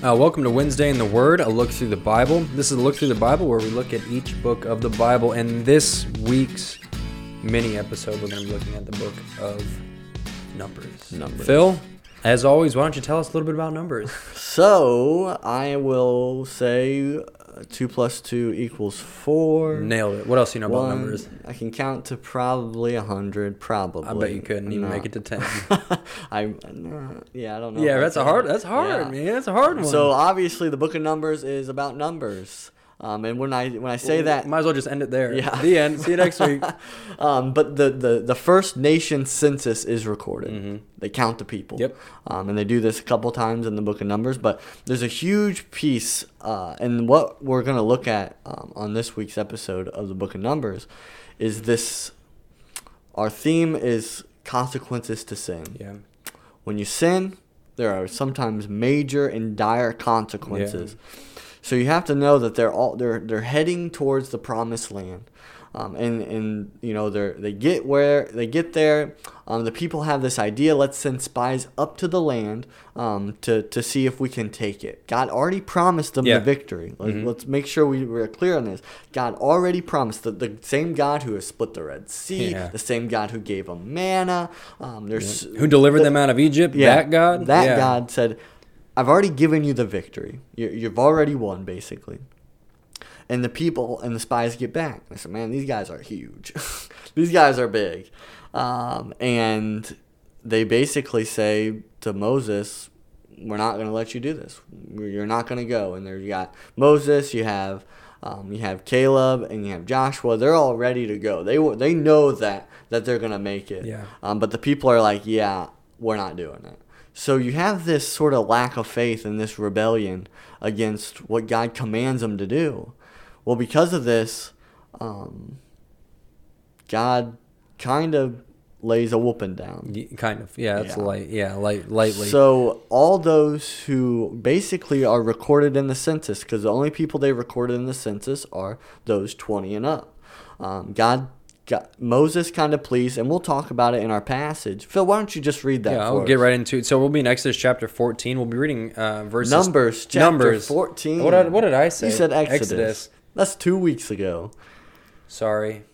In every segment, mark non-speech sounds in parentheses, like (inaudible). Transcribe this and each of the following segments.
Uh, welcome to Wednesday in the Word, a look through the Bible. This is a look through the Bible where we look at each book of the Bible. And this week's mini episode, we're going to be looking at the book of Numbers. Numbers. Phil, as always, why don't you tell us a little bit about Numbers? (laughs) So I will say two plus two equals four. Nailed it. What else do you know about Numbers? I can count to probably a hundred. Probably. I bet you couldn't even No. make it to 10. (laughs) I uh, yeah, I don't know. yeah, that's a hard. That's hard, Yeah. man. That's a hard one. So obviously, the Book of Numbers is about numbers. Um, and when I when I say that, might as well just end it there. Yeah. The end. See you next week. (laughs) um, but the, the, the first nation census is recorded. They count the people. Yep. Um, and they do this a couple times in the book of Numbers. But there's a huge piece, uh, and what we're going to look at um, on this week's episode of the book of Numbers is this. Our theme is consequences to sin. Yeah. When you sin, there are sometimes major and dire consequences. So you have to know that they're all they're they're heading towards the promised land. Um, and and you know they they get where they get there. Um, the people have this idea. Let's send spies up to the land um, to to see if we can take it. God already promised them Yeah. the victory. Let, Let's make sure we, we're clear on this. God already promised that the same God who has split the Red Sea, Yeah. the same God who gave them manna. Um, there's Who delivered the- them out of Egypt? That God? that Yeah. God said, I've already given you the victory. You, you've already won, basically. And the people and the spies get back. They said, man, these guys are huge. (laughs) these guys are big. Um, and they basically say to Moses, we're not going to let you do this. You're not going to go. And there you got Moses, you have um, you have Caleb, and you have Joshua. They're all ready to go. They they know that that they're going to make it. Yeah. Um, but the people are like, yeah, we're not doing it. So you have this sort of lack of faith and this rebellion against what God commands them to do. Well, because of this, um, God kind of lays a whooping down. Kind of. Yeah, it's Yeah. light. Yeah, light, lightly. So all those who basically are recorded in the census, because the only people they recorded in the census are those 20 and up. Um, God, got Moses kind of pleased, and we'll talk about it in our passage. Phil, why don't you just read that? Yeah, I'll get right into it. So we'll be in Exodus chapter 14. We'll be reading uh, verses. Numbers, chapter Numbers. 14. What did, what did I say? You said Exodus. That's two weeks ago. Sorry.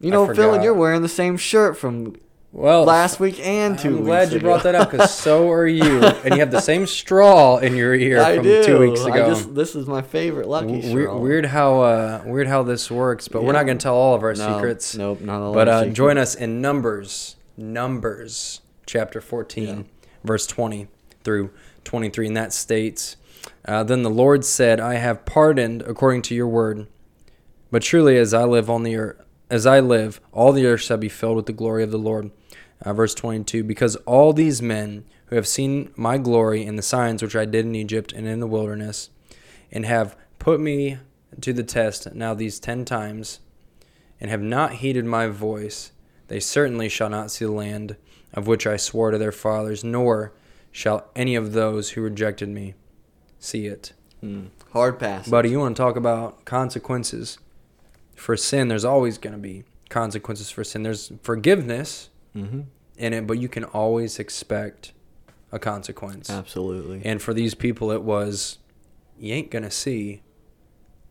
You know, Phil, you're wearing the same shirt from Well, last week and 2 I'm glad you ago. brought that up because so (laughs) are you, and you have the same straw in your ear I from do. two weeks I ago. just, this is my favorite Lucky W- straw. weird how uh, weird how this works, but we're not going to tell all of our No, secrets. Nope, not a lot But of uh, join us in Numbers, Numbers, chapter 14, verse 20 through 23. And that states uh, Then the Lord said, I have pardoned according to your word. But truly, as I live on the earth, as I live, all the earth shall be filled with the glory of the Lord. Uh, verse 22 Because all these men who have seen my glory and the signs which I did in Egypt and in the wilderness, and have put me to the test now these ten times, and have not heeded my voice, they certainly shall not see the land of which I swore to their fathers, nor shall any of those who rejected me see it. Mm, hard pass. Buddy, you want to talk about consequences for sin? There's always going to be consequences for sin. There's forgiveness hmm in it, but you can always expect a consequence. Absolutely. And for these people, it was, you ain't going to see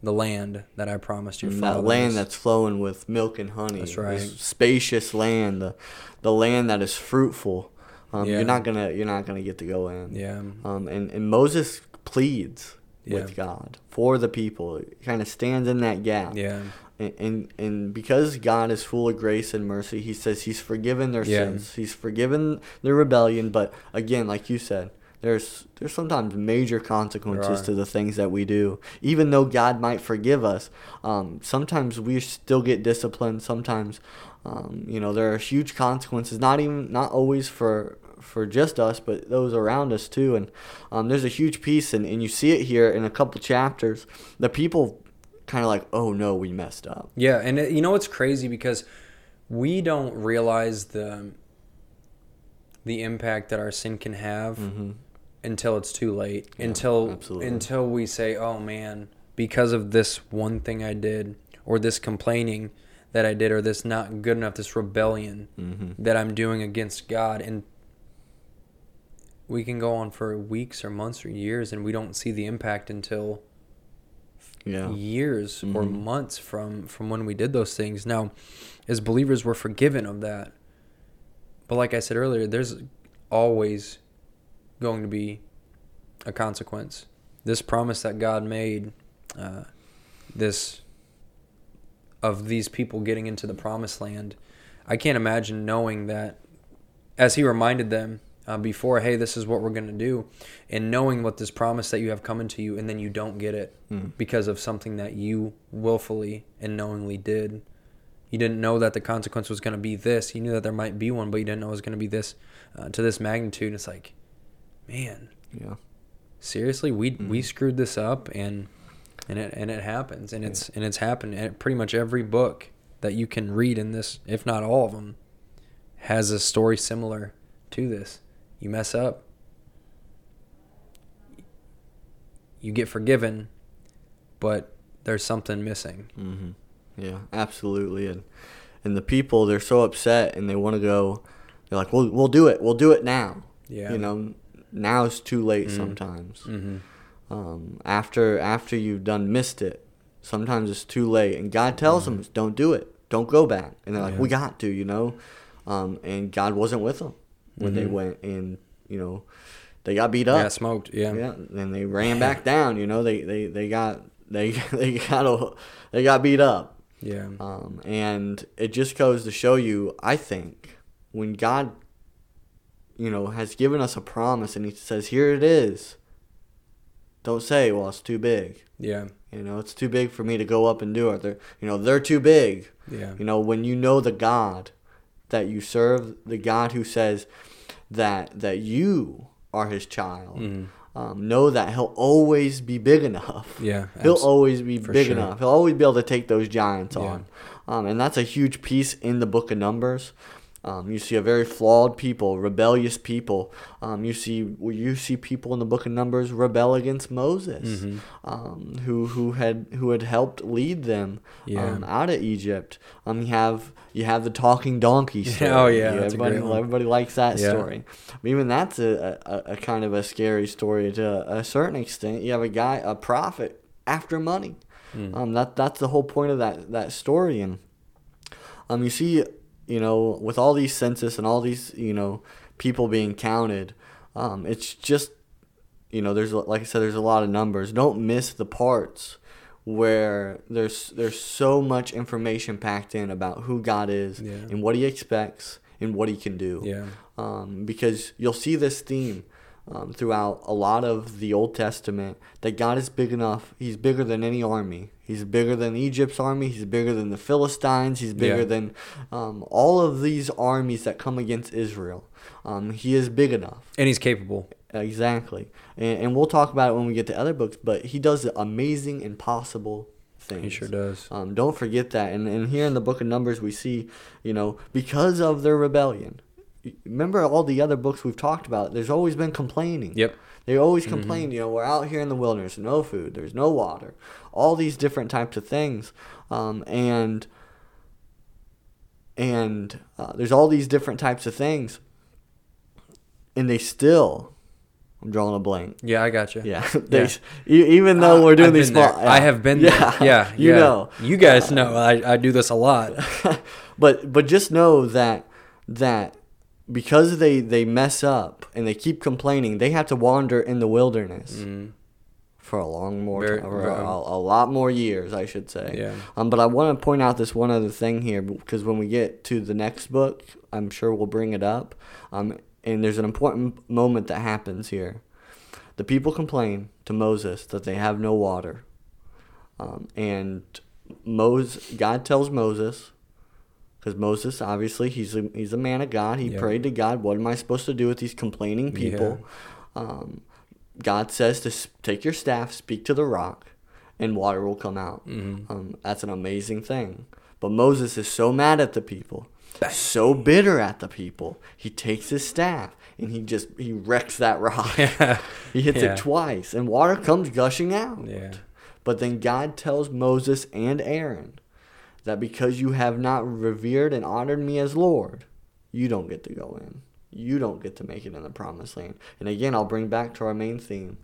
the land that I promised your And fathers. that land that's flowing with milk and honey. That's right. This spacious land, the the land that is fruitful. Um, Yeah. You're not gonna you're not gonna get to go in. Yeah. Um, and, and Moses pleads Yeah. with God for the people. He kind of stands in that gap. Yeah. And, and and because God is full of grace and mercy, He says He's forgiven their Yeah. sins. He's forgiven their rebellion. But again, like you said, there's there's sometimes major consequences to the things that we do. Even though God might forgive us, um, sometimes we still get disciplined. Sometimes, um, you know, there are huge consequences. Not even not always for for just us, but those around us too. And um, there's a huge piece, and, and you see it here in a couple chapters. The people kind of like, oh no, we messed up. Yeah, and it, you know what's crazy because we don't realize the the impact that our sin can have Mm-hmm. until it's too late. Yeah, until absolutely. until we say, "Oh man, because of this one thing I did or this complaining that I did or this not good enough this rebellion Mm-hmm. that I'm doing against God." And we can go on for weeks or months or years and we don't see the impact until Yeah. years or Mhm. months from from when we did those things. Now, as believers, we're forgiven of that. But like I said earlier, there's always going to be a consequence. This promise that God made, uh, this of these people getting into the promised land, I can't imagine knowing that as He reminded them uh, before, hey, this is what we're going to do, and knowing what this promise that you have coming to you, and then you don't get it Mm. because of something that you willfully and knowingly did. You didn't know that the consequence was going to be this. You knew that there might be one, but you didn't know it was going to be this uh, to this magnitude. It's like, man, Yeah. seriously, we Mhm. we screwed this up, and and it and it happens, and it's and it's happened. And pretty much every book that you can read in this, if not all of them, has a story similar to this. You mess up, you get forgiven, but there's something missing. hmm Yeah, absolutely. And and the people they're so upset and they want to go. They're like, "We'll we'll do it. We'll do it now." Yeah. You know, now is too late Mhm. sometimes. hmm Um, after after you've done missed it, sometimes it's too late. And God tells them, "Don't do it. Don't go back." And they're like, Yeah. "We got to," you know. Um, and God wasn't with them when they Mhm. went, and you know, they got beat Yeah, up. smoked. Yeah. Yeah, and they ran (laughs) back down. You know, they they they got they (laughs) they got a, they got beat up. Yeah. Um, and it just goes to show you, I think, when God, you know, has given us a promise and He says, "Here it is." Don't say, "Well, it's too big." Yeah. You know, it's too big for me to go up and do it. They're, you know, they're too big. Yeah. You know, when you know the God that you serve, the God who says that that you are His child, Mhm. um, know that He'll always be big enough. Yeah. He'll always be big sure. enough. He'll always be able to take those giants Yeah. on. Um, and that's a huge piece in the book of Numbers. Um, you see a very flawed people, rebellious people. Um, you see you see people in the book of Numbers rebel against Moses, Mhm. um, who who had who had helped lead them Yeah. um, out of Egypt. Um, you have you have the talking donkey (laughs) story. Oh, yeah, a everybody everybody likes that Yeah. story. But even that's a, a, a kind of a scary story to a certain extent. You have a guy, a prophet, after money. Mm. Um, that that's the whole point of that that story. And um, you see, you know, with all these census and all these, you know, people being counted, um, it's just, you know, there's like I said, there's a lot of numbers. Don't miss the parts where there's there's so much information packed in about who God is Yeah. and what He expects and what He can do Yeah. um, because you'll see this theme um, throughout a lot of the Old Testament that God is big enough. He's bigger than any army. He's bigger than Egypt's army. He's bigger than the Philistines. He's bigger Yeah. than um, all of these armies that come against Israel. Um, he is big enough. And he's capable. Exactly. And, and we'll talk about it when we get to other books, but he does amazing, impossible things. He sure does. Um, don't forget that. And, and here in the book of Numbers, we see, you know, because of their rebellion. Remember all the other books we've talked about, there's always been complaining. Yep. They always complain, you know, we're out here in the wilderness, no food, there's no water, all these different types of things. Um, and and uh, there's all these different types of things. And they still, I'm drawing a blank. Yeah, I got you. Yeah, (laughs) they, e- even though Uh, we're doing I've these there. I have been (laughs) yeah, there. Yeah, (laughs) you yeah. know. You guys know I, I do this a lot. but but just know that that because they they mess up and they keep complaining, they have to wander in the wilderness Mhm. for a long more Very- time, a, a lot more years, I should say. Yeah. Um, but I want to point out this one other thing here because when we get to the next book, I'm sure we'll bring it up. Um, and there's an important moment that happens here. The people complain to Moses that they have no water. Um, and Moses, God tells Moses, because Moses obviously he's a, he's a man of God. He Yeah. prayed to God, "What am I supposed to do with these complaining people?" Um, God says to take your staff, speak to the rock, and water will come out. Mhm. Um, that's an amazing thing. But Moses is so mad at the people, so bitter at the people. He takes his staff and he just he wrecks that (laughs) rock. he hits Yeah. it twice, and water comes gushing out. Yeah. But then God tells Moses and Aaron that because you have not revered and honored me as Lord, you don't get to go in. you don't get to make it in the promised land. And again, I'll bring back to our main theme.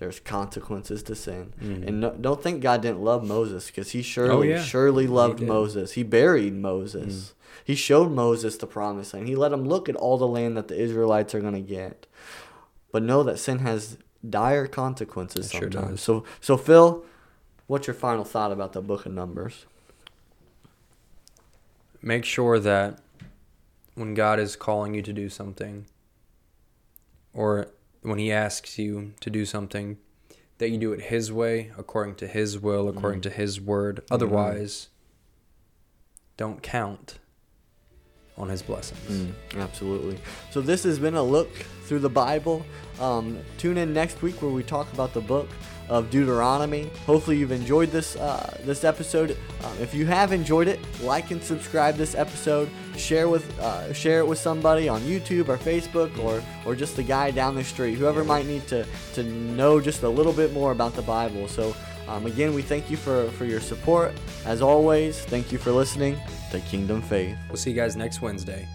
There's consequences to sin, Mhm. and no, don't think God didn't love Moses because he surely, yeah. surely loved did. Moses. He buried Moses. He showed Moses the promised land. He let him look at all the land that the Israelites are going to get. But know that sin has dire consequences It sure sometimes. does. so, so Phil, what's your final thought about the book of Numbers? Make sure that when God is calling you to do something, or when He asks you to do something, that you do it His way, according to His will, according Mm. to His word. Otherwise, don't count on His blessings. Absolutely. So this has been a look through the Bible. Um, tune in next week where we talk about the book of Deuteronomy. Hopefully you've enjoyed this uh, this episode. Um, if you have enjoyed it, like and subscribe this episode. Share with uh, share it with somebody on YouTube or Facebook or or just the guy down the street, whoever might need to to know just a little bit more about the Bible. So. Um, again, we thank you for, for your support. As always, thank you for listening to Kingdom Faith. We'll see you guys next Wednesday.